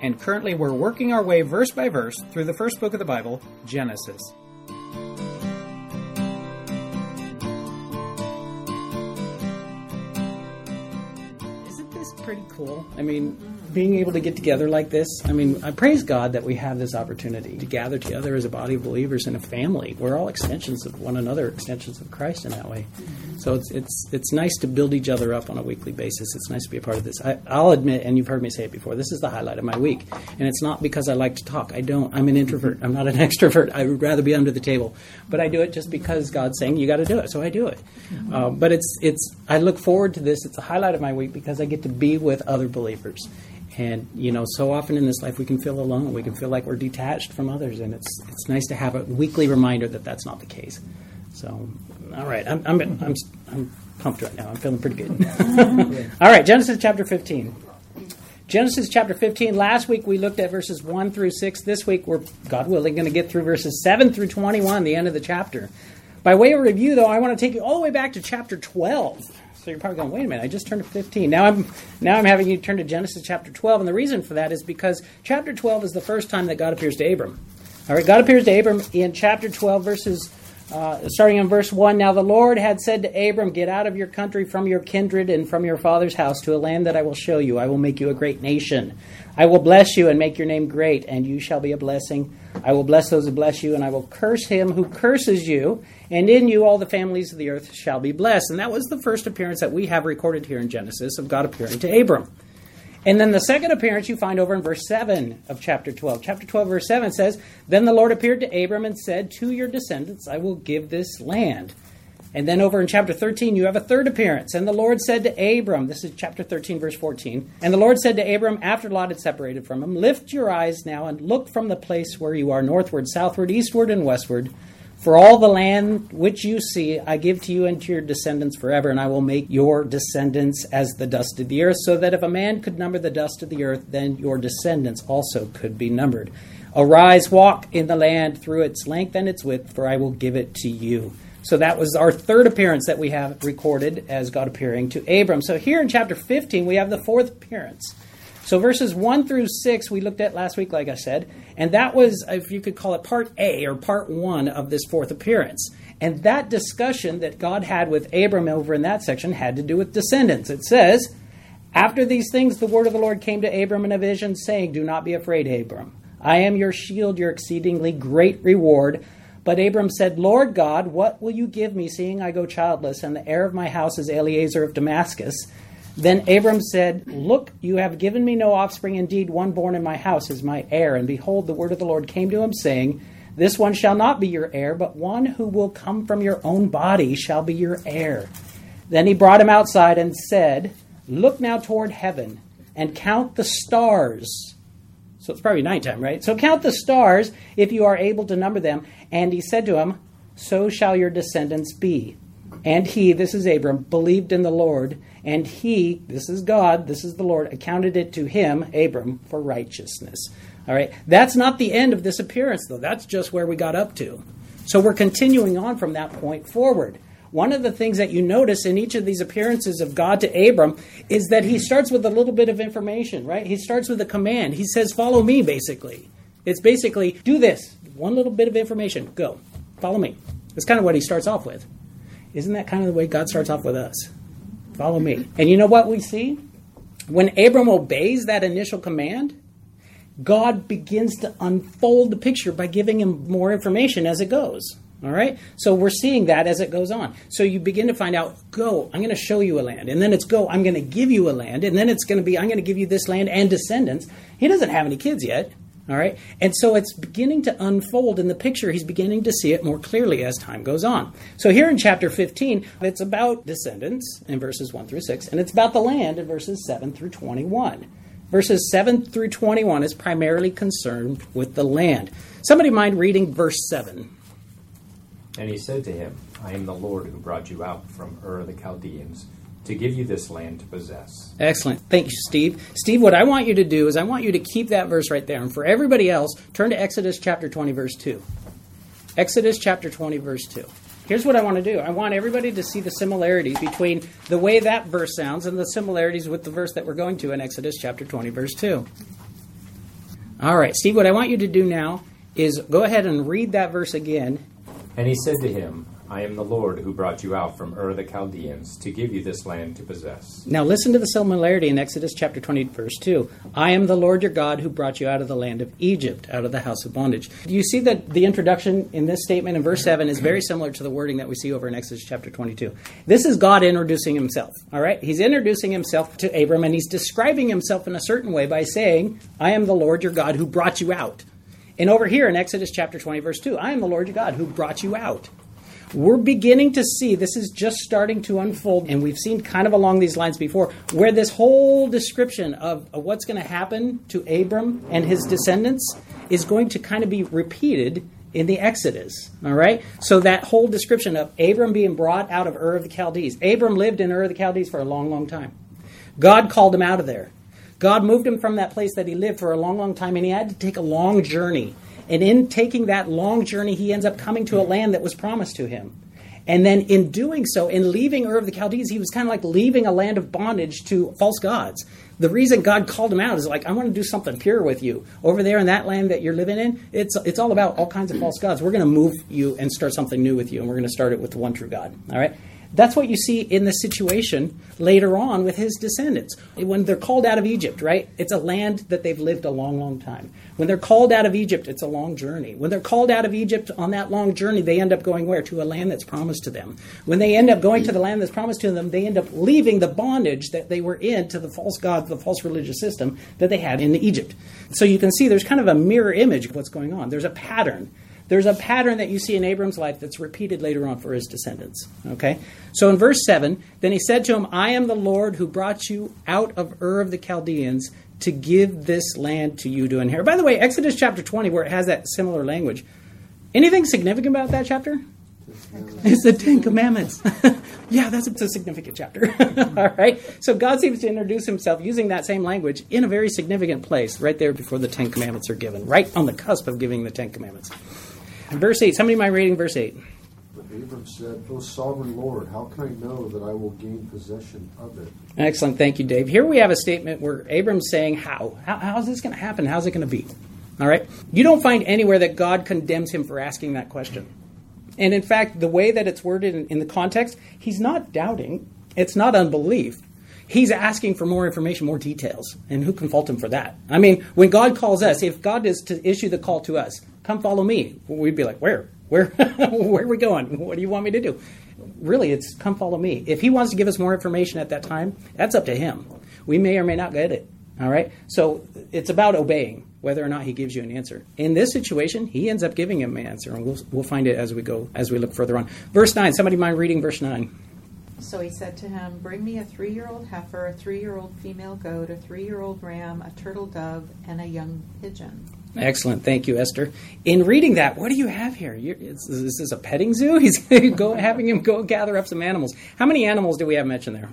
and currently we're working our way verse by verse through the first book of the Bible, Genesis. Isn't this pretty cool? I mean, being able to get together like this, I mean, I praise God that we have this opportunity to gather together as a body of believers in a family. We're all extensions of one another, extensions of Christ in that way. So it's it's it's nice to build each other up on a weekly basis. It's nice to be a part of this. I, I'll admit, and you've heard me say it before, this is the highlight of my week, and it's not because I like to talk. I don't. I'm an introvert. I'm not an extrovert. I would rather be under the table, but I do it just because God's saying you got to do it, so I do it. Uh, but it's it's. I look forward to this. It's a highlight of my week because I get to be with other believers. And you know, so often in this life, we can feel alone. We can feel like we're detached from others, and it's it's nice to have a weekly reminder that that's not the case. So, all right, I'm I'm I'm, I'm pumped right now. I'm feeling pretty good. all right, Genesis chapter 15. Genesis chapter 15. Last week we looked at verses 1 through 6. This week we're, God willing, going to get through verses 7 through 21, the end of the chapter. By way of review, though, I want to take you all the way back to chapter 12. So you're probably going, wait a minute, I just turned to 15. Now I'm now I'm having you turn to Genesis chapter 12, and the reason for that is because chapter 12 is the first time that God appears to Abram. All right, God appears to Abram in chapter 12, verses uh, starting in verse 1. Now the Lord had said to Abram, Get out of your country, from your kindred, and from your father's house to a land that I will show you. I will make you a great nation. I will bless you and make your name great, and you shall be a blessing. I will bless those who bless you, and I will curse him who curses you, and in you all the families of the earth shall be blessed. And that was the first appearance that we have recorded here in Genesis of God appearing to Abram. And then the second appearance you find over in verse 7 of chapter 12. Chapter 12, verse 7 says, Then the Lord appeared to Abram and said, To your descendants I will give this land. And then over in chapter 13, you have a third appearance. And the Lord said to Abram, this is chapter 13, verse 14. And the Lord said to Abram, after Lot had separated from him, Lift your eyes now and look from the place where you are northward, southward, eastward, and westward. For all the land which you see, I give to you and to your descendants forever, and I will make your descendants as the dust of the earth, so that if a man could number the dust of the earth, then your descendants also could be numbered. Arise, walk in the land through its length and its width, for I will give it to you. So that was our third appearance that we have recorded as God appearing to Abram. So here in chapter 15, we have the fourth appearance. So verses 1 through 6 we looked at last week, like I said, and that was, if you could call it part A or part 1 of this fourth appearance. And that discussion that God had with Abram over in that section had to do with descendants. It says, After these things the word of the Lord came to Abram in a vision, saying, Do not be afraid, Abram. I am your shield, your exceedingly great reward. But Abram said, Lord God, what will you give me, seeing I go childless, and the heir of my house is Eliezer of Damascus? Then Abram said, Look, you have given me no offspring. Indeed, one born in my house is my heir. And behold, the word of the Lord came to him, saying, This one shall not be your heir, but one who will come from your own body shall be your heir. Then he brought him outside and said, Look now toward heaven and count the stars. So it's probably nighttime, right? So count the stars if you are able to number them. And he said to him, So shall your descendants be. And he, this is Abram, believed in the Lord, and he, this is God, this is the Lord, accounted it to him, Abram, for righteousness. All right, that's not the end of this appearance, though. That's just where we got up to. So we're continuing on from that point forward. One of the things that you notice in each of these appearances of God to Abram is that he starts with a little bit of information, right? He starts with a command. He says, Follow me, basically. It's basically, do this. One little bit of information. Go. Follow me. That's kind of what he starts off with. Isn't that kind of the way God starts off with us? Follow me. And you know what we see? When Abram obeys that initial command, God begins to unfold the picture by giving him more information as it goes. All right? So we're seeing that as it goes on. So you begin to find out, go, I'm going to show you a land. And then it's go, I'm going to give you a land. And then it's going to be, I'm going to give you this land and descendants. He doesn't have any kids yet. All right? And so it's beginning to unfold in the picture. He's beginning to see it more clearly as time goes on. So here in chapter 15, it's about descendants in verses 1 through 6, and it's about the land in verses 7 through 21. Verses 7 through 21 is primarily concerned with the land. Somebody mind reading verse 7? And he said to him, I am the Lord who brought you out from Ur the Chaldeans to give you this land to possess. Excellent. Thank you, Steve. Steve, what I want you to do is I want you to keep that verse right there. And for everybody else, turn to Exodus chapter 20, verse 2. Exodus chapter 20, verse 2. Here's what I want to do I want everybody to see the similarities between the way that verse sounds and the similarities with the verse that we're going to in Exodus chapter 20, verse 2. All right, Steve, what I want you to do now is go ahead and read that verse again. And he said to him, I am the Lord who brought you out from Ur the Chaldeans to give you this land to possess. Now listen to the similarity in Exodus chapter 20, verse 2. I am the Lord your God who brought you out of the land of Egypt, out of the house of bondage. Do you see that the introduction in this statement in verse 7 is very similar to the wording that we see over in Exodus chapter 22? This is God introducing himself, all right? He's introducing himself to Abram and he's describing himself in a certain way by saying, I am the Lord your God who brought you out. And over here in Exodus chapter 20, verse 2, I am the Lord your God who brought you out we're beginning to see this is just starting to unfold, and we've seen kind of along these lines before, where this whole description of, of what's going to happen to Abram and his descendants is going to kind of be repeated in the Exodus. All right? So that whole description of Abram being brought out of Ur of the Chaldees. Abram lived in Ur of the Chaldees for a long, long time. God called him out of there. God moved him from that place that he lived for a long, long time, and he had to take a long journey and in taking that long journey, he ends up coming to a land that was promised to him. And then in doing so, in leaving Ur of the Chaldees, he was kind of like leaving a land of bondage to false gods. The reason God called him out is like, I want to do something pure with you. Over there in that land that you're living in, it's, it's all about all kinds of false gods. We're going to move you and start something new with you, and we're going to start it with the one true God. All right? That's what you see in the situation later on with his descendants. When they're called out of Egypt, right? It's a land that they've lived a long, long time. When they're called out of Egypt, it's a long journey. When they're called out of Egypt on that long journey, they end up going where? To a land that's promised to them. When they end up going to the land that's promised to them, they end up leaving the bondage that they were in to the false gods, the false religious system that they had in Egypt. So you can see there's kind of a mirror image of what's going on. There's a pattern there's a pattern that you see in Abram's life that's repeated later on for his descendants. Okay? So in verse 7, then he said to him, I am the Lord who brought you out of Ur of the Chaldeans to give this land to you to inherit. By the way, Exodus chapter 20, where it has that similar language, anything significant about that chapter? It's the Ten Commandments. yeah, that's a significant chapter. All right. So God seems to introduce himself using that same language in a very significant place, right there before the Ten Commandments are given, right on the cusp of giving the Ten Commandments. Verse 8. Somebody mind reading verse 8? But Abram said, O sovereign Lord, how can I know that I will gain possession of it? Excellent. Thank you, Dave. Here we have a statement where Abram's saying, How? how how's this going to happen? How's it going to be? All right? You don't find anywhere that God condemns him for asking that question. And in fact, the way that it's worded in, in the context, he's not doubting, it's not unbelief. He's asking for more information, more details. And who can fault him for that? I mean, when God calls us, if God is to issue the call to us, come follow me. We'd be like, where? Where? where are we going? What do you want me to do? Really, it's come follow me. If he wants to give us more information at that time, that's up to him. We may or may not get it. All right? So it's about obeying whether or not he gives you an answer. In this situation, he ends up giving him an answer, and we'll, we'll find it as we go, as we look further on. Verse 9, somebody mind reading verse 9? So he said to him, Bring me a three year old heifer, a three year old female goat, a three year old ram, a turtle dove, and a young pigeon. Excellent. Thank you, Esther. In reading that, what do you have here? is this is a petting zoo? He's go, having him go gather up some animals. How many animals do we have mentioned there?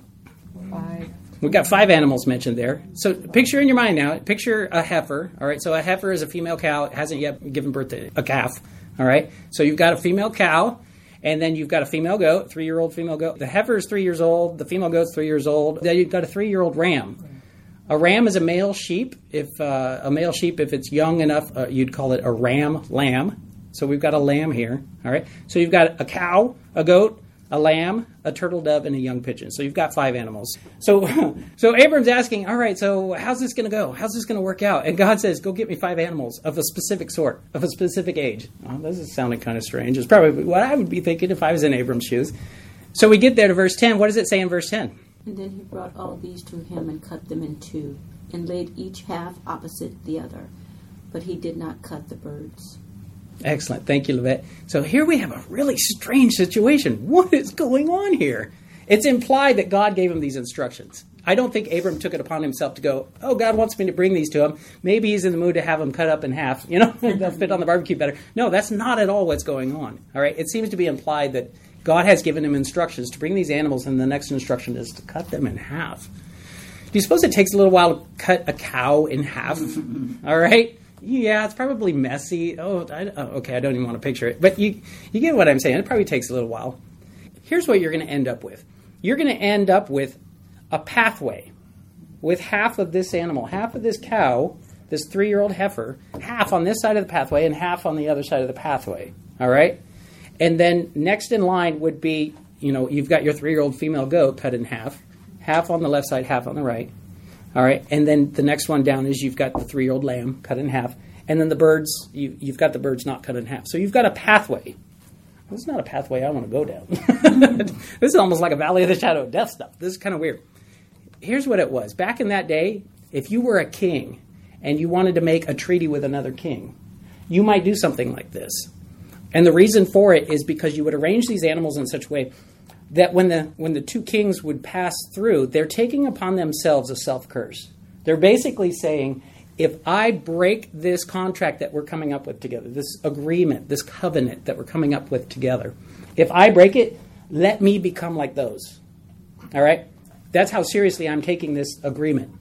Five. We've got five animals mentioned there. So picture in your mind now, picture a heifer. All right, so a heifer is a female cow. It hasn't yet given birth to a calf. All right, so you've got a female cow, and then you've got a female goat, three year old female goat. The heifer is three years old, the female goat's three years old. Then you've got a three year old ram. A ram is a male sheep. If uh, a male sheep, if it's young enough, uh, you'd call it a ram lamb. So we've got a lamb here. All right. So you've got a cow, a goat, a lamb, a turtle dove, and a young pigeon. So you've got five animals. So, so Abram's asking, all right, so how's this going to go? How's this going to work out? And God says, go get me five animals of a specific sort, of a specific age. Oh, this is sounding kind of strange. It's probably what I would be thinking if I was in Abram's shoes. So we get there to verse 10. What does it say in verse 10? And then he brought all these to him and cut them in two, and laid each half opposite the other. But he did not cut the birds. Excellent. Thank you, Levette. So here we have a really strange situation. What is going on here? It's implied that God gave him these instructions. I don't think Abram took it upon himself to go, oh, God wants me to bring these to him. Maybe he's in the mood to have them cut up in half. You know, they'll fit on the barbecue better. No, that's not at all what's going on. All right. It seems to be implied that God has given him instructions to bring these animals, and the next instruction is to cut them in half. Do you suppose it takes a little while to cut a cow in half? all right. Yeah, it's probably messy. Oh, I, oh, okay. I don't even want to picture it, but you you get what I'm saying. It probably takes a little while. Here's what you're going to end up with. You're going to end up with a pathway with half of this animal, half of this cow, this three year old heifer, half on this side of the pathway and half on the other side of the pathway. All right? And then next in line would be, you know, you've got your three year old female goat cut in half, half on the left side, half on the right. All right? And then the next one down is you've got the three year old lamb cut in half. And then the birds, you, you've got the birds not cut in half. So you've got a pathway. This is not a pathway I want to go down. this is almost like a valley of the shadow of death stuff. This is kind of weird here's what it was. Back in that day, if you were a king and you wanted to make a treaty with another king, you might do something like this. And the reason for it is because you would arrange these animals in such a way that when the when the two kings would pass through, they're taking upon themselves a self curse. They're basically saying, if I break this contract that we're coming up with together, this agreement, this covenant that we're coming up with together, if I break it, let me become like those. All right? That's how seriously I'm taking this agreement.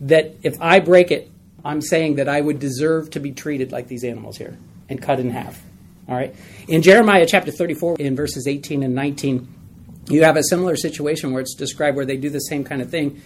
That if I break it, I'm saying that I would deserve to be treated like these animals here and cut in half. All right. In Jeremiah chapter 34, in verses 18 and 19, you have a similar situation where it's described where they do the same kind of thing,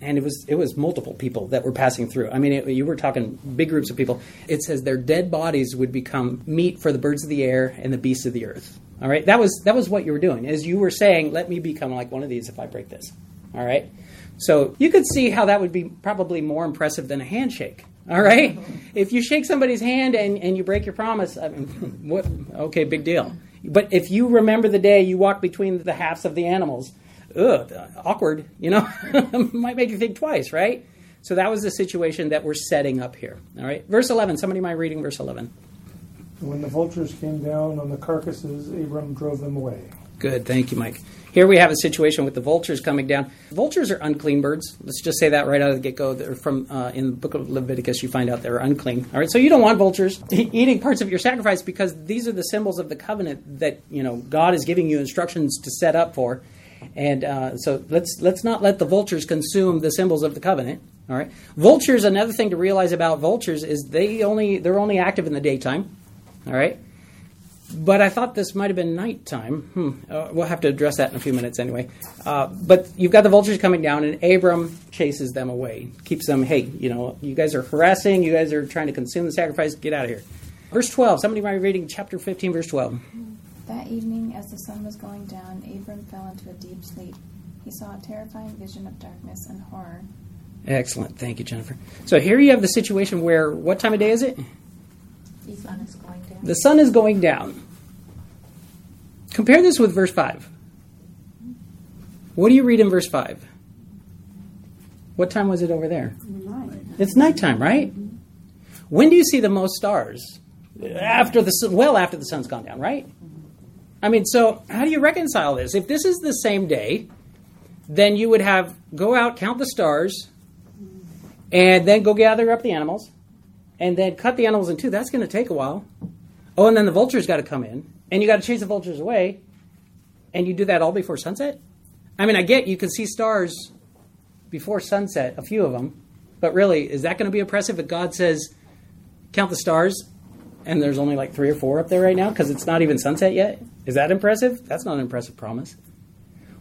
and it was it was multiple people that were passing through. I mean, it, you were talking big groups of people. It says their dead bodies would become meat for the birds of the air and the beasts of the earth. All right, that was that was what you were doing. As you were saying, let me become like one of these if I break this. All right? So you could see how that would be probably more impressive than a handshake. All right? If you shake somebody's hand and, and you break your promise, I mean, what? Okay, big deal. But if you remember the day you walked between the halves of the animals, ugh, awkward, you know, might make you think twice, right? So that was the situation that we're setting up here. All right? Verse 11. Somebody mind reading verse 11? When the vultures came down on the carcasses, Abram drove them away. Good. Thank you, Mike. Here we have a situation with the vultures coming down. Vultures are unclean birds. Let's just say that right out of the get go. From uh, in the book of Leviticus, you find out they're unclean. All right, so you don't want vultures eating parts of your sacrifice because these are the symbols of the covenant that you know God is giving you instructions to set up for. And uh, so let's let's not let the vultures consume the symbols of the covenant. All right, vultures. Another thing to realize about vultures is they only they're only active in the daytime. All right but I thought this might have been nighttime. Hmm. Uh, we'll have to address that in a few minutes anyway. Uh, but you've got the vultures coming down, and Abram chases them away, keeps them, hey, you know, you guys are harassing, you guys are trying to consume the sacrifice, get out of here. Verse 12, somebody might be reading chapter 15, verse 12. That evening, as the sun was going down, Abram fell into a deep sleep. He saw a terrifying vision of darkness and horror. Excellent. Thank you, Jennifer. So here you have the situation where, what time of day is it? The sun is going down. The sun is going down. Compare this with verse 5. What do you read in verse 5? What time was it over there? Night. It's nighttime, right? When do you see the most stars? After the sun, well after the sun's gone down, right? I mean, so how do you reconcile this? If this is the same day, then you would have go out, count the stars, and then go gather up the animals, and then cut the animals in two. That's going to take a while. Oh, and then the vultures got to come in, and you got to chase the vultures away, and you do that all before sunset. I mean, I get you can see stars before sunset, a few of them, but really, is that going to be impressive if God says, count the stars, and there's only like three or four up there right now because it's not even sunset yet? Is that impressive? That's not an impressive promise.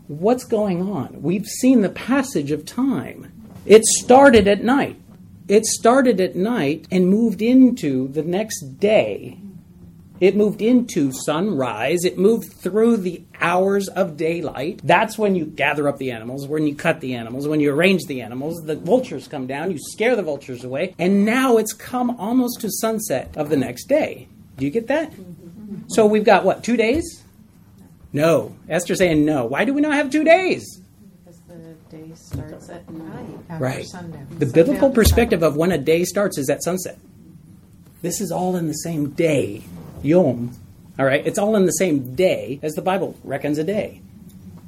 What's going on? We've seen the passage of time. It started at night. It started at night and moved into the next day it moved into sunrise. It moved through the hours of daylight. That's when you gather up the animals, when you cut the animals, when you arrange the animals. The vultures come down, you scare the vultures away, and now it's come almost to sunset of the next day. Do you get that? So we've got what, two days? No. Esther's saying no. Why do we not have two days? Because the day starts at night after Right. sundown. The Sundown biblical perspective of when a day starts is at sunset. This is all in the same day. Yom. All right? It's all in the same day as the Bible reckons a day.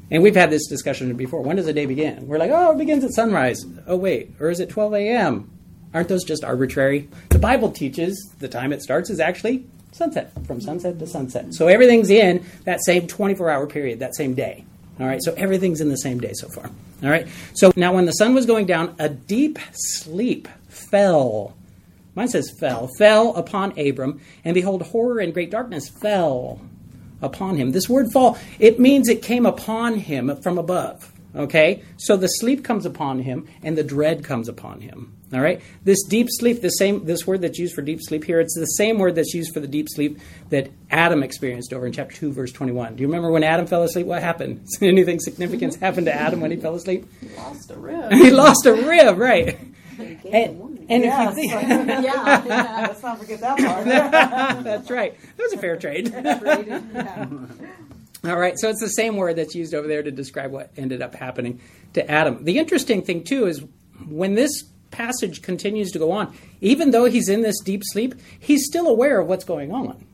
And we've had this discussion before. When does a day begin? We're like, oh, it begins at sunrise. Oh, wait, or is it 12 a.m.? Aren't those just arbitrary? The Bible teaches the time it starts is actually sunset, from sunset to sunset. So everything's in that same 24 hour period, that same day. All right, so everything's in the same day so far. All right, so now when the sun was going down, a deep sleep fell. Mine says fell, fell upon Abram, and behold, horror and great darkness fell upon him. This word fall, it means it came upon him from above. Okay? So the sleep comes upon him and the dread comes upon him. All right? This deep sleep, the same this word that's used for deep sleep here, it's the same word that's used for the deep sleep that Adam experienced over in chapter 2 verse 21. Do you remember when Adam fell asleep what happened? Anything significant happened to Adam when he fell asleep? He lost a rib. he lost a rib, right? And, and Yes. if you think yeah, yeah. Let's not forget that part. that's right. That was a fair trade. All right, so it's the same word that's used over there to describe what ended up happening to Adam. The interesting thing, too, is when this passage continues to go on, even though he's in this deep sleep, he's still aware of what's going on.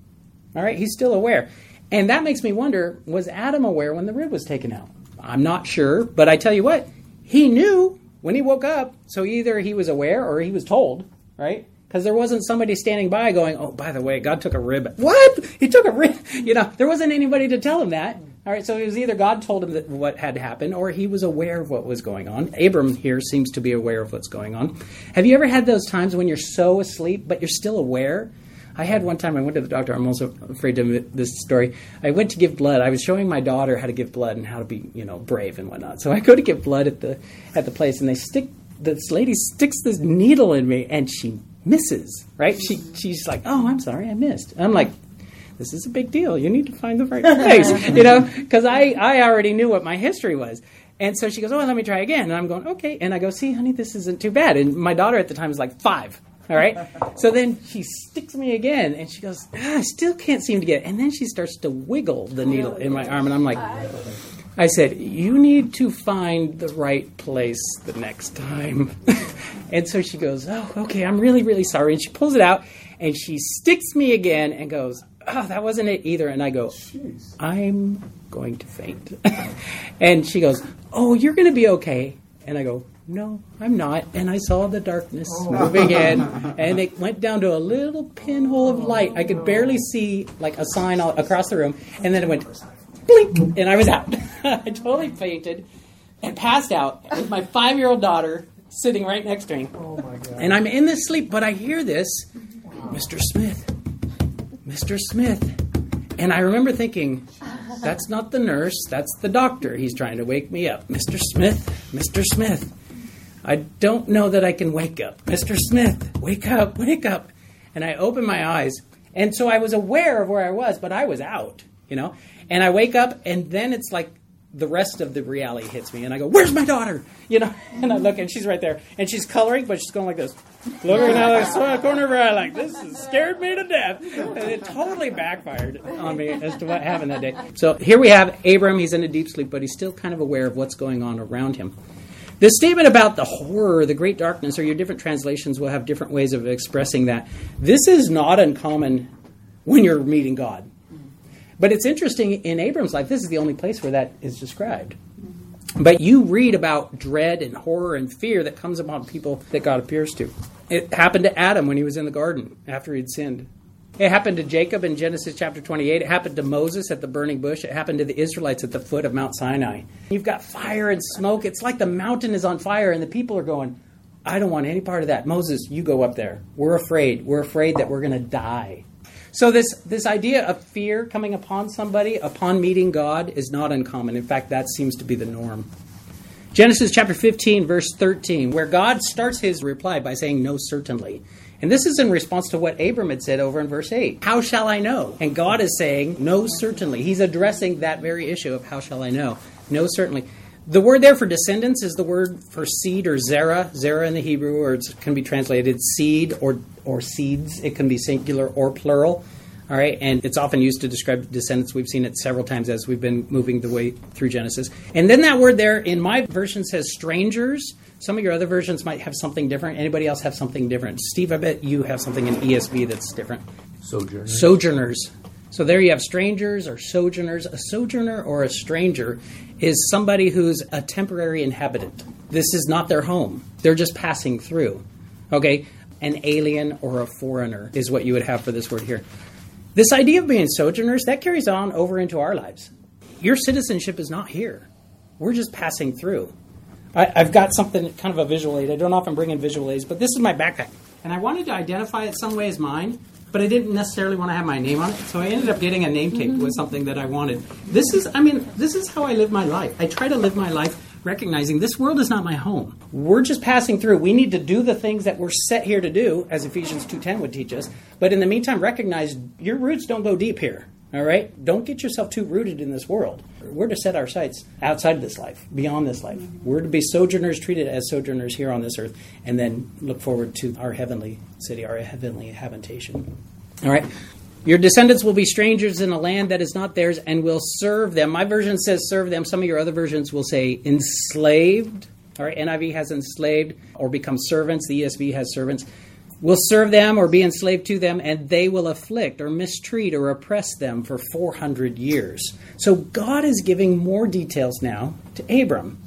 All right, he's still aware. And that makes me wonder was Adam aware when the rib was taken out? I'm not sure, but I tell you what, he knew when he woke up, so either he was aware or he was told, right? Because there wasn't somebody standing by going, oh, by the way, God took a rib. What? He took a rib. You know, there wasn't anybody to tell him that. All right, so it was either God told him that what had happened or he was aware of what was going on. Abram here seems to be aware of what's going on. Have you ever had those times when you're so asleep, but you're still aware? I had one time I went to the doctor. I'm also afraid to admit this story. I went to give blood. I was showing my daughter how to give blood and how to be, you know, brave and whatnot. So I go to give blood at the at the place, and they stick this lady sticks this needle in me, and she misses. Right? She she's like, "Oh, I'm sorry, I missed." I'm like, "This is a big deal. You need to find the right place," you know, because I I already knew what my history was. And so she goes, "Oh, let me try again." And I'm going, "Okay." And I go, "See, honey, this isn't too bad." And my daughter at the time was like five. All right. So then she sticks me again, and she goes, ah, "I still can't seem to get." It. And then she starts to wiggle the needle in my arm, and I'm like, "I said, you need to find the right place the next time." and so she goes, "Oh, okay. I'm really, really sorry." And she pulls it out, and she sticks me again, and goes, "Oh, that wasn't it either." And I go, Jeez. I'm going to faint. and she goes, Oh, you're going to be okay. And I go, No, I'm not. And I saw the darkness oh. moving in, and it went down to a little pinhole of light. I could barely see like a sign all, across the room, and then it went blink, and I was out. I totally fainted and passed out with my five year old daughter sitting right next to me. Oh my god. And I'm in this sleep, but I hear this, Mr. Smith, Mr. Smith. And I remember thinking, that's not the nurse, that's the doctor. He's trying to wake me up. Mr. Smith, Mr. Smith. I don't know that I can wake up. Mr. Smith, wake up, wake up. And I open my eyes. And so I was aware of where I was, but I was out, you know? And I wake up, and then it's like the rest of the reality hits me, and I go, "Where's my daughter?" You know, and I look, and she's right there, and she's coloring, but she's going like this, looking out the corner of her eye, like this has scared me to death, and it totally backfired on me as to what happened that day. So here we have Abram. He's in a deep sleep, but he's still kind of aware of what's going on around him. The statement about the horror, the great darkness, or your different translations will have different ways of expressing that. This is not uncommon when you're meeting God. But it's interesting in Abram's life, this is the only place where that is described. But you read about dread and horror and fear that comes upon people that God appears to. It happened to Adam when he was in the garden after he'd sinned. It happened to Jacob in Genesis chapter 28. It happened to Moses at the burning bush. It happened to the Israelites at the foot of Mount Sinai. You've got fire and smoke. It's like the mountain is on fire, and the people are going, I don't want any part of that. Moses, you go up there. We're afraid. We're afraid that we're going to die. So this this idea of fear coming upon somebody upon meeting God is not uncommon. In fact, that seems to be the norm. Genesis chapter 15 verse 13 where God starts his reply by saying no certainly. And this is in response to what Abram had said over in verse 8. How shall I know? And God is saying no certainly. He's addressing that very issue of how shall I know? No certainly. The word there for descendants is the word for seed or zera, zera in the Hebrew, or it can be translated seed or or seeds. It can be singular or plural. All right, and it's often used to describe descendants. We've seen it several times as we've been moving the way through Genesis. And then that word there in my version says strangers. Some of your other versions might have something different. Anybody else have something different? Steve, I bet you have something in ESV that's different. Sojourners. Sojourners. So there you have strangers or sojourners. A sojourner or a stranger is somebody who's a temporary inhabitant. This is not their home. They're just passing through. Okay? An alien or a foreigner is what you would have for this word here. This idea of being sojourners, that carries on over into our lives. Your citizenship is not here. We're just passing through. I, I've got something, kind of a visual aid. I don't often bring in visual aids, but this is my backpack. And I wanted to identify it some way as mine, but I didn't necessarily want to have my name on it. So I ended up getting a name tape mm-hmm. with something that I wanted. This is, I mean, this is how I live my life. I try to live my life recognizing this world is not my home. We're just passing through. We need to do the things that we're set here to do, as Ephesians 2.10 would teach us. But in the meantime, recognize your roots don't go deep here. All right? Don't get yourself too rooted in this world. We're to set our sights outside of this life, beyond this life. We're to be sojourners, treated as sojourners here on this earth, and then look forward to our heavenly city, our heavenly habitation. All right? Your descendants will be strangers in a land that is not theirs and will serve them. My version says serve them. Some of your other versions will say enslaved. All right, NIV has enslaved or become servants. The ESV has servants. Will serve them or be enslaved to them, and they will afflict or mistreat or oppress them for 400 years. So God is giving more details now to Abram.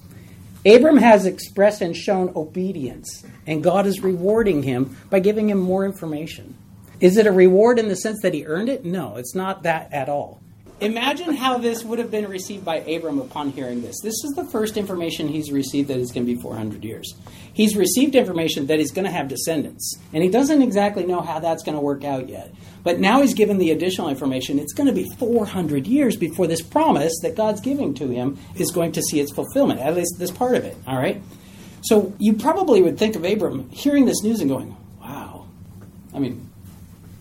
Abram has expressed and shown obedience, and God is rewarding him by giving him more information. Is it a reward in the sense that he earned it? No, it's not that at all. Imagine how this would have been received by Abram upon hearing this. This is the first information he's received that it's going to be 400 years. He's received information that he's going to have descendants, and he doesn't exactly know how that's going to work out yet. But now he's given the additional information. It's going to be 400 years before this promise that God's giving to him is going to see its fulfillment, at least this part of it, all right? So you probably would think of Abram hearing this news and going, wow. I mean,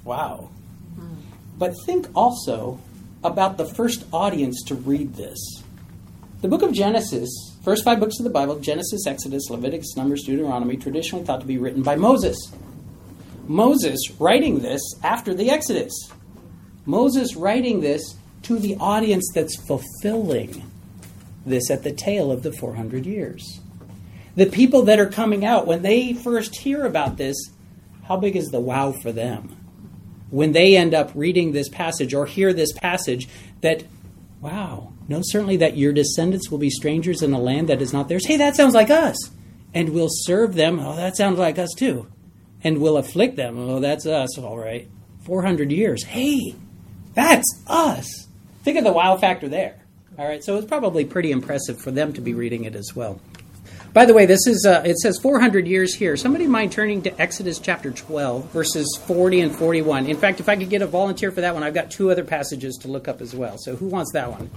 wow. Hmm. But think also about the first audience to read this. The book of Genesis, first five books of the Bible, Genesis, Exodus, Leviticus, Numbers, Deuteronomy, traditionally thought to be written by Moses. Moses writing this after the Exodus. Moses writing this to the audience that's fulfilling this at the tail of the 400 years. The people that are coming out, when they first hear about this, how big is the wow for them? When they end up reading this passage or hear this passage, that, wow, no, certainly that your descendants will be strangers in a land that is not theirs. Hey, that sounds like us. And we'll serve them. Oh, that sounds like us too. And we'll afflict them. Oh, that's us, all right. 400 years. Hey, that's us. Think of the wow factor there. All right, so it's probably pretty impressive for them to be reading it as well. By the way, this is uh, it says 400 years here. Somebody mind turning to Exodus chapter 12, verses 40 and 41. In fact, if I could get a volunteer for that one, I've got two other passages to look up as well. So who wants that one?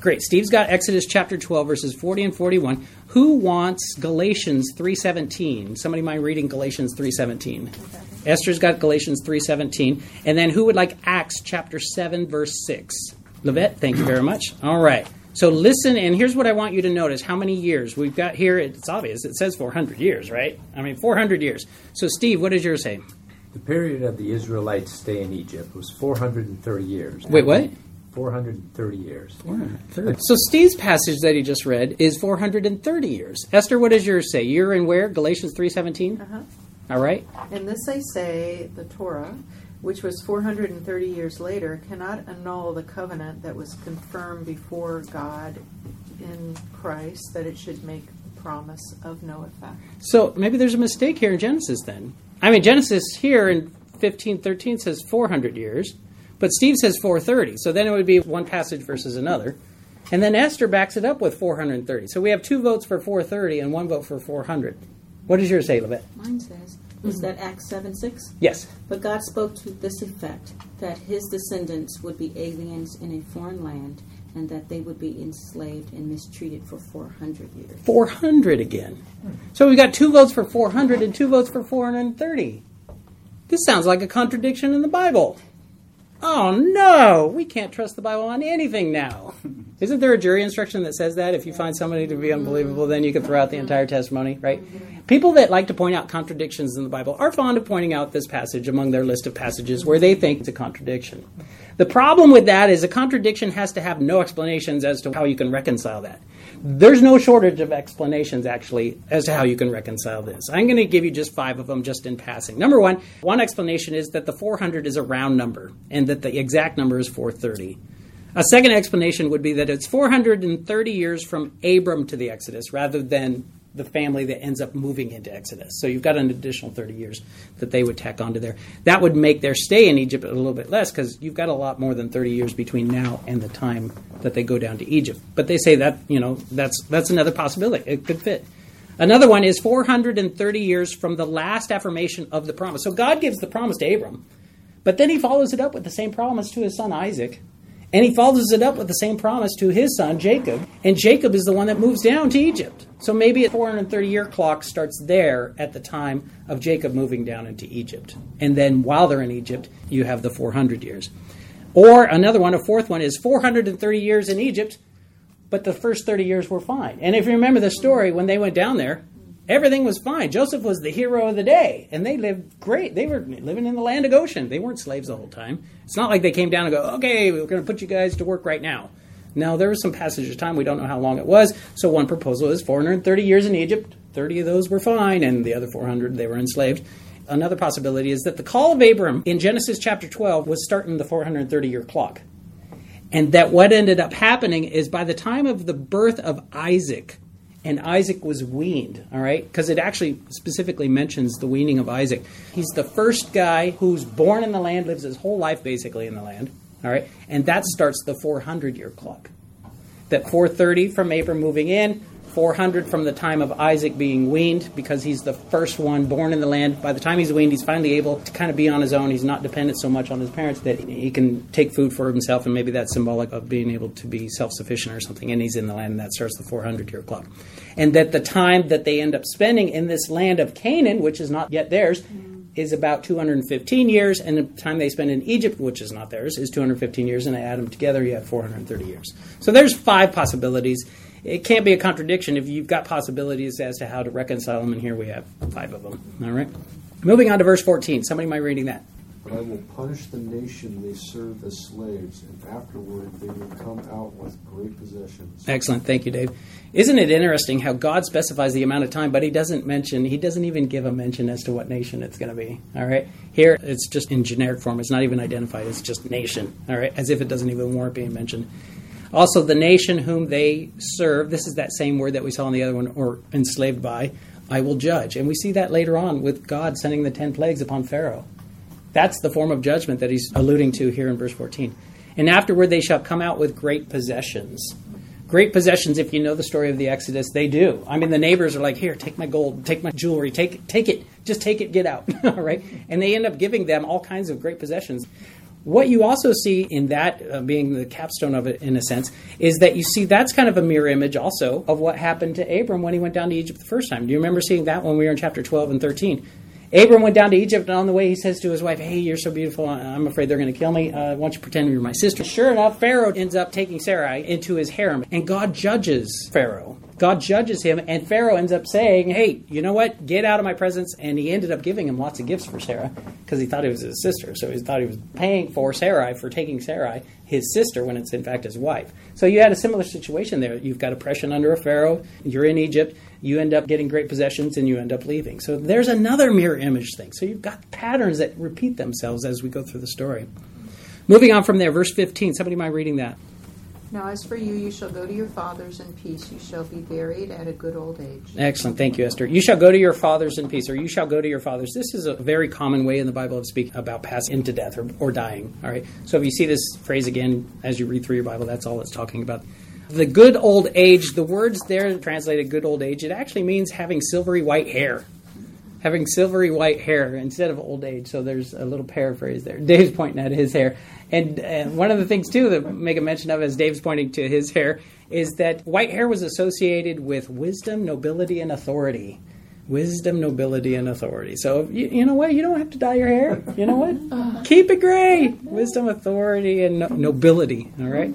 Great. Steve's got Exodus chapter 12 verses 40 and 41. Who wants Galatians 3:17? Somebody mind reading Galatians 3:17? Esther's got Galatians 3:17. And then who would like Acts chapter 7 verse 6? Levette, thank you very much. All right. So listen, and here's what I want you to notice: how many years we've got here. It's obvious; it says 400 years, right? I mean, 400 years. So, Steve, what does yours say? The period of the Israelites' stay in Egypt was 430 years. Wait, what? 430 years. 430. So Steve's passage that he just read is 430 years. Esther, what does yours say? You're in where? Galatians 3:17. Uh-huh. All right. In this I say, the Torah, which was 430 years later, cannot annul the covenant that was confirmed before God in Christ, that it should make the promise of no effect. So maybe there's a mistake here in Genesis then. I mean, Genesis here in 1513 says 400 years, but Steve says 430. So then it would be one passage versus another. And then Esther backs it up with 430. So we have two votes for 430 and one vote for 400. What does yours say, Levette? Mine says, is mm-hmm. that Acts 7 6? Yes. But God spoke to this effect that his descendants would be aliens in a foreign land and that they would be enslaved and mistreated for 400 years. 400 again. Hmm. So we got two votes for 400 and two votes for 430. This sounds like a contradiction in the Bible. Oh no, we can't trust the Bible on anything now. Isn't there a jury instruction that says that if you find somebody to be unbelievable, then you can throw out the entire testimony, right? People that like to point out contradictions in the Bible are fond of pointing out this passage among their list of passages where they think it's a contradiction. The problem with that is a contradiction has to have no explanations as to how you can reconcile that. There's no shortage of explanations, actually, as to how you can reconcile this. I'm going to give you just five of them just in passing. Number one, one explanation is that the 400 is a round number and that the exact number is 430. A second explanation would be that it's 430 years from Abram to the Exodus rather than the family that ends up moving into Exodus. So you've got an additional 30 years that they would tack onto there. That would make their stay in Egypt a little bit less because you've got a lot more than 30 years between now and the time that they go down to Egypt. But they say that, you know, that's that's another possibility. It could fit. Another one is 430 years from the last affirmation of the promise. So God gives the promise to Abram, but then he follows it up with the same promise to his son Isaac and he follows it up with the same promise to his son Jacob. And Jacob is the one that moves down to Egypt. So maybe a 430 year clock starts there at the time of Jacob moving down into Egypt. And then while they're in Egypt, you have the 400 years. Or another one, a fourth one, is 430 years in Egypt, but the first 30 years were fine. And if you remember the story, when they went down there, everything was fine. Joseph was the hero of the day, and they lived great. They were living in the land of Goshen. They weren't slaves the whole time. It's not like they came down and go, okay, we're going to put you guys to work right now. Now, there was some passage of time. We don't know how long it was. So, one proposal is 430 years in Egypt. 30 of those were fine, and the other 400, they were enslaved. Another possibility is that the call of Abram in Genesis chapter 12 was starting the 430 year clock. And that what ended up happening is by the time of the birth of Isaac, and Isaac was weaned, all right? Because it actually specifically mentions the weaning of Isaac. He's the first guy who's born in the land, lives his whole life basically in the land, all right? And that starts the 400 year clock. That 430 from Abram moving in, 400 from the time of Isaac being weaned because he's the first one born in the land. By the time he's weaned, he's finally able to kind of be on his own. He's not dependent so much on his parents that he can take food for himself, and maybe that's symbolic of being able to be self sufficient or something. And he's in the land, and that starts the 400 year clock. And that the time that they end up spending in this land of Canaan, which is not yet theirs, is about 215 years, and the time they spend in Egypt, which is not theirs, is 215 years, and I add them together, you have 430 years. So there's five possibilities it can't be a contradiction if you've got possibilities as to how to reconcile them, and here we have five of them. All right. Moving on to verse 14. Somebody mind reading that? I will punish the nation they serve as slaves, and afterward they will come out with great possessions. Excellent. Thank you, Dave. Isn't it interesting how God specifies the amount of time, but He doesn't mention, He doesn't even give a mention as to what nation it's going to be. All right. Here, it's just in generic form. It's not even identified. It's just nation. All right. As if it doesn't even warrant being mentioned. Also, the nation whom they serve, this is that same word that we saw in the other one, or enslaved by, I will judge. And we see that later on with God sending the ten plagues upon Pharaoh. That's the form of judgment that he's alluding to here in verse 14. And afterward they shall come out with great possessions. Great possessions, if you know the story of the Exodus, they do. I mean, the neighbors are like, here, take my gold, take my jewelry, take, take it, just take it, get out. all right? And they end up giving them all kinds of great possessions. What you also see in that, uh, being the capstone of it in a sense, is that you see that's kind of a mirror image also of what happened to Abram when he went down to Egypt the first time. Do you remember seeing that when we were in chapter 12 and 13? Abram went down to Egypt, and on the way he says to his wife, Hey, you're so beautiful. I'm afraid they're going to kill me. Uh, why don't you pretend you're my sister? Sure enough, Pharaoh ends up taking Sarai into his harem, and God judges Pharaoh. God judges him, and Pharaoh ends up saying, Hey, you know what? Get out of my presence. And he ended up giving him lots of gifts for Sarah because he thought it was his sister. So he thought he was paying for Sarai for taking Sarai, his sister, when it's in fact his wife. So you had a similar situation there. You've got oppression under a Pharaoh, you're in Egypt, you end up getting great possessions, and you end up leaving. So there's another mirror image thing. So you've got patterns that repeat themselves as we go through the story. Moving on from there, verse 15. Somebody mind reading that? Now, as for you, you shall go to your fathers in peace. You shall be buried at a good old age. Excellent. Thank you, Esther. You shall go to your fathers in peace, or you shall go to your fathers. This is a very common way in the Bible of speaking about passing into death or, or dying. All right. So if you see this phrase again as you read through your Bible, that's all it's talking about. The good old age, the words there translated good old age, it actually means having silvery white hair. Having silvery white hair instead of old age. So there's a little paraphrase there. Dave's pointing at his hair. And uh, one of the things, too, that make a mention of as Dave's pointing to his hair is that white hair was associated with wisdom, nobility, and authority. Wisdom, nobility, and authority. So, you, you know what? You don't have to dye your hair. You know what? Keep it gray. Wisdom, authority, and no- nobility. All right?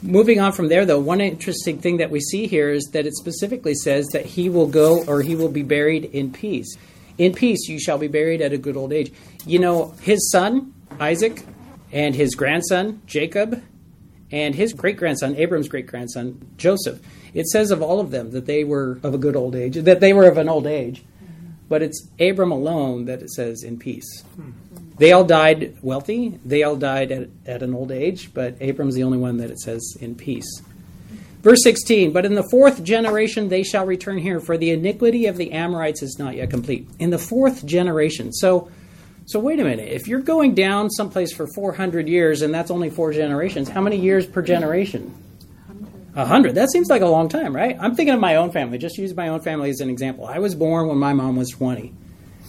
Moving on from there, though, one interesting thing that we see here is that it specifically says that he will go or he will be buried in peace. In peace, you shall be buried at a good old age. You know, his son, Isaac, and his grandson, Jacob, and his great grandson, Abram's great grandson, Joseph, It says of all of them that they were of a good old age, that they were of an old age. But it's Abram alone that it says in peace. Hmm. They all died wealthy. They all died at, at an old age, but Abram's the only one that it says in peace. Verse 16, but in the fourth generation they shall return here, for the iniquity of the Amorites is not yet complete. In the fourth generation. So, so wait a minute. If you're going down someplace for 400 years and that's only four generations, how many years per generation? A hundred. That seems like a long time, right? I'm thinking of my own family. Just use my own family as an example. I was born when my mom was 20.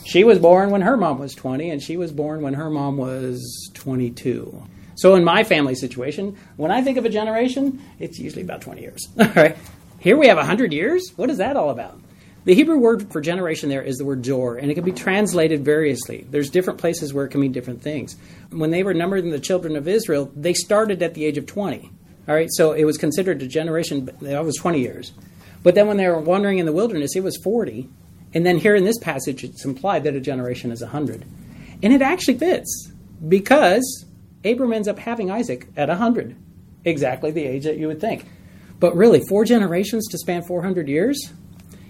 She was born when her mom was 20, and she was born when her mom was 22. So in my family situation, when I think of a generation, it's usually about 20 years. All right. Here we have 100 years? What is that all about? The Hebrew word for generation there is the word jor, and it can be translated variously. There's different places where it can mean different things. When they were numbered in the children of Israel, they started at the age of 20. All right, so it was considered a generation, that was 20 years. But then when they were wandering in the wilderness, it was 40. And then here in this passage, it's implied that a generation is 100. And it actually fits because Abram ends up having Isaac at 100, exactly the age that you would think. But really, four generations to span 400 years?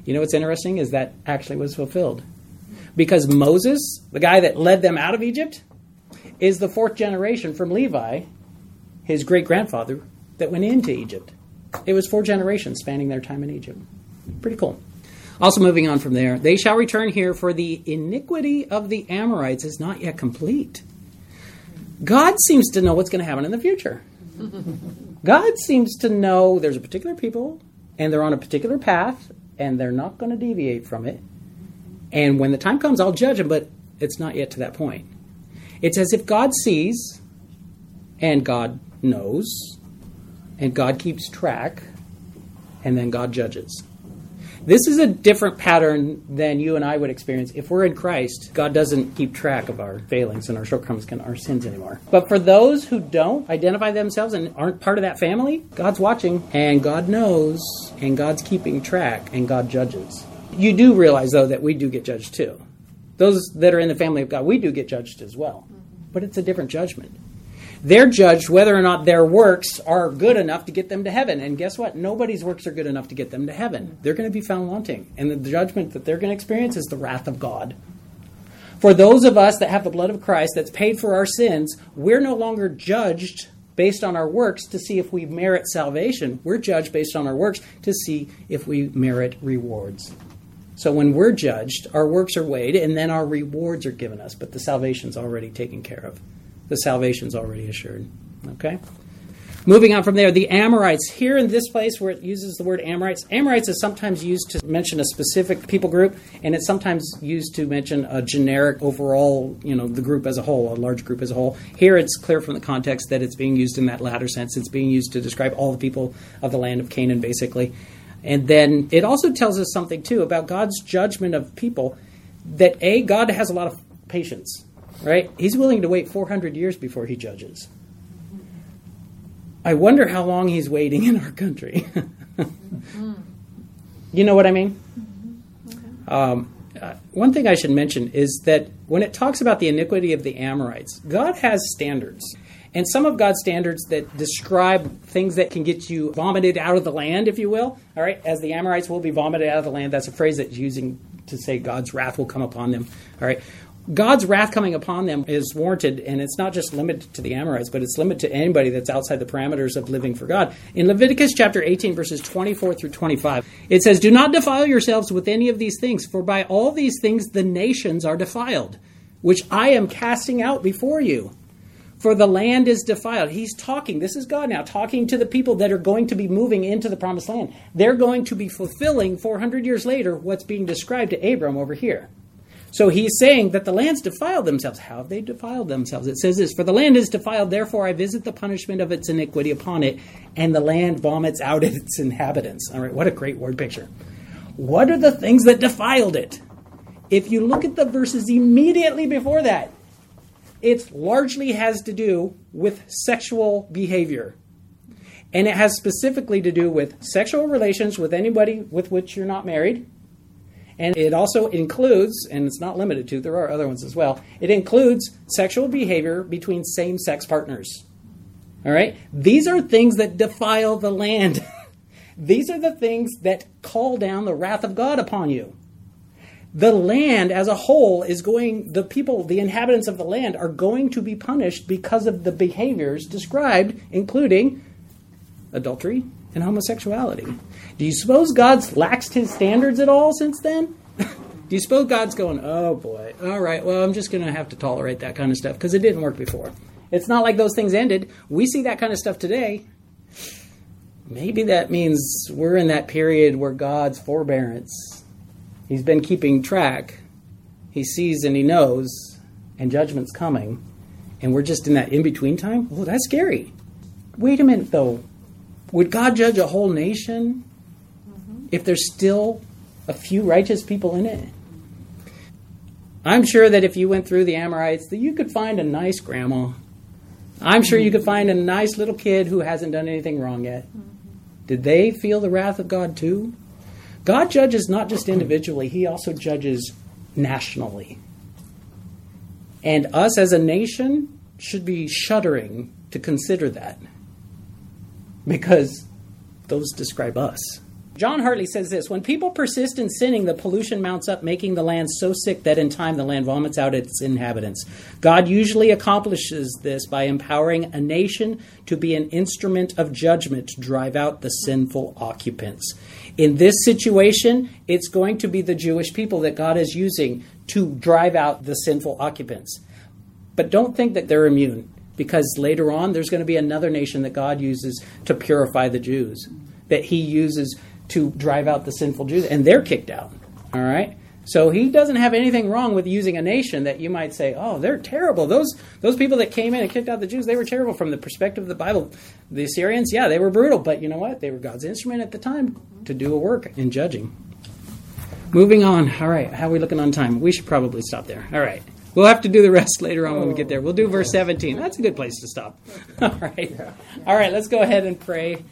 You know what's interesting is that actually was fulfilled. Because Moses, the guy that led them out of Egypt, is the fourth generation from Levi, his great grandfather, that went into Egypt. It was four generations spanning their time in Egypt. Pretty cool. Also, moving on from there, they shall return here, for the iniquity of the Amorites is not yet complete. God seems to know what's going to happen in the future. God seems to know there's a particular people, and they're on a particular path, and they're not going to deviate from it. And when the time comes, I'll judge them, but it's not yet to that point. It's as if God sees, and God knows, and God keeps track, and then God judges. This is a different pattern than you and I would experience. If we're in Christ, God doesn't keep track of our failings and our shortcomings and our sins anymore. But for those who don't identify themselves and aren't part of that family, God's watching and God knows and God's keeping track and God judges. You do realize, though, that we do get judged too. Those that are in the family of God, we do get judged as well. But it's a different judgment. They're judged whether or not their works are good enough to get them to heaven. And guess what? Nobody's works are good enough to get them to heaven. They're going to be found wanting. And the judgment that they're going to experience is the wrath of God. For those of us that have the blood of Christ that's paid for our sins, we're no longer judged based on our works to see if we merit salvation. We're judged based on our works to see if we merit rewards. So when we're judged, our works are weighed and then our rewards are given us, but the salvation's already taken care of the salvation's already assured. Okay? Moving on from there, the Amorites. Here in this place where it uses the word Amorites, Amorites is sometimes used to mention a specific people group, and it's sometimes used to mention a generic overall, you know, the group as a whole, a large group as a whole. Here it's clear from the context that it's being used in that latter sense. It's being used to describe all the people of the land of Canaan, basically. And then it also tells us something, too, about God's judgment of people that, A, God has a lot of patience right? He's willing to wait 400 years before he judges. I wonder how long he's waiting in our country. you know what I mean? Um, uh, one thing I should mention is that when it talks about the iniquity of the Amorites, God has standards. And some of God's standards that describe things that can get you vomited out of the land, if you will. All right, as the Amorites will be vomited out of the land. That's a phrase that's using to say God's wrath will come upon them. All right. God's wrath coming upon them is warranted, and it's not just limited to the Amorites, but it's limited to anybody that's outside the parameters of living for God. In Leviticus chapter 18, verses 24 through 25, it says, Do not defile yourselves with any of these things, for by all these things the nations are defiled, which I am casting out before you. For the land is defiled. He's talking, this is God now, talking to the people that are going to be moving into the promised land. They're going to be fulfilling 400 years later what's being described to Abram over here. So he's saying that the land's defiled themselves. How have they defiled themselves? It says this For the land is defiled, therefore I visit the punishment of its iniquity upon it, and the land vomits out its inhabitants. All right, what a great word picture. What are the things that defiled it? If you look at the verses immediately before that, it largely has to do with sexual behavior. And it has specifically to do with sexual relations with anybody with which you're not married and it also includes, and it's not limited to, there are other ones as well, it includes sexual behavior between same sex partners. All right? These are things that defile the land. These are the things that call down the wrath of God upon you. The land as a whole is going, the people, the inhabitants of the land are going to be punished because of the behaviors described, including adultery and homosexuality. Do you suppose God's laxed his standards at all since then? Do you suppose God's going, oh boy, all right, well, I'm just going to have to tolerate that kind of stuff because it didn't work before? It's not like those things ended. We see that kind of stuff today. Maybe that means we're in that period where God's forbearance, He's been keeping track. He sees and He knows, and judgment's coming. And we're just in that in between time? Well, that's scary. Wait a minute, though. Would God judge a whole nation mm-hmm. if there's still a few righteous people in it? I'm sure that if you went through the Amorites, that you could find a nice grandma. I'm sure you could mm-hmm. find a nice little kid who hasn't done anything wrong yet. Mm-hmm. Did they feel the wrath of God too? God judges not just individually, He also judges nationally. And us as a nation should be shuddering to consider that because those describe us. John Hartley says this When people persist in sinning, the pollution mounts up, making the land so sick that in time the land vomits out its inhabitants. God usually accomplishes this by empowering a nation to be an instrument of judgment to drive out the sinful occupants. In this situation, it's going to be the Jewish people that God is using to drive out the sinful occupants. But don't think that they're immune, because later on there's going to be another nation that God uses to purify the Jews, that He uses to drive out the sinful Jews, and they're kicked out. All right? So he doesn't have anything wrong with using a nation that you might say, "Oh, they're terrible." Those those people that came in and kicked out the Jews, they were terrible from the perspective of the Bible. The Assyrians, yeah, they were brutal, but you know what? They were God's instrument at the time to do a work in judging. Moving on. All right, how are we looking on time? We should probably stop there. All right. We'll have to do the rest later on when we get there. We'll do verse 17. That's a good place to stop. All right. All right, let's go ahead and pray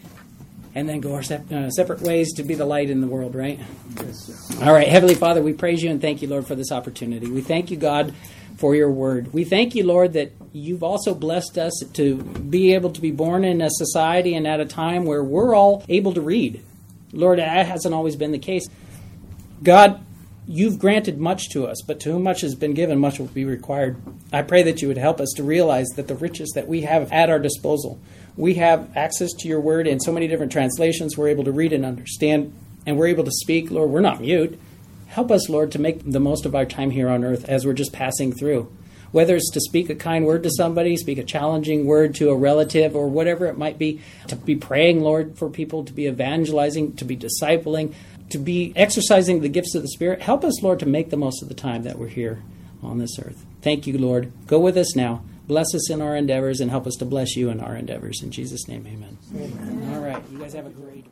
and then go our sep- uh, separate ways to be the light in the world, right? All right, Heavenly Father, we praise you and thank you, Lord, for this opportunity. We thank you, God, for your word. We thank you, Lord, that you've also blessed us to be able to be born in a society and at a time where we're all able to read. Lord, that hasn't always been the case. God, you've granted much to us, but to whom much has been given, much will be required. I pray that you would help us to realize that the riches that we have at our disposal, we have access to your word in so many different translations. We're able to read and understand, and we're able to speak. Lord, we're not mute. Help us, Lord, to make the most of our time here on earth as we're just passing through. Whether it's to speak a kind word to somebody, speak a challenging word to a relative, or whatever it might be, to be praying, Lord, for people, to be evangelizing, to be discipling, to be exercising the gifts of the Spirit. Help us, Lord, to make the most of the time that we're here on this earth. Thank you, Lord. Go with us now. Bless us in our endeavors and help us to bless you in our endeavors. In Jesus' name, amen. amen. All right. You guys have a great.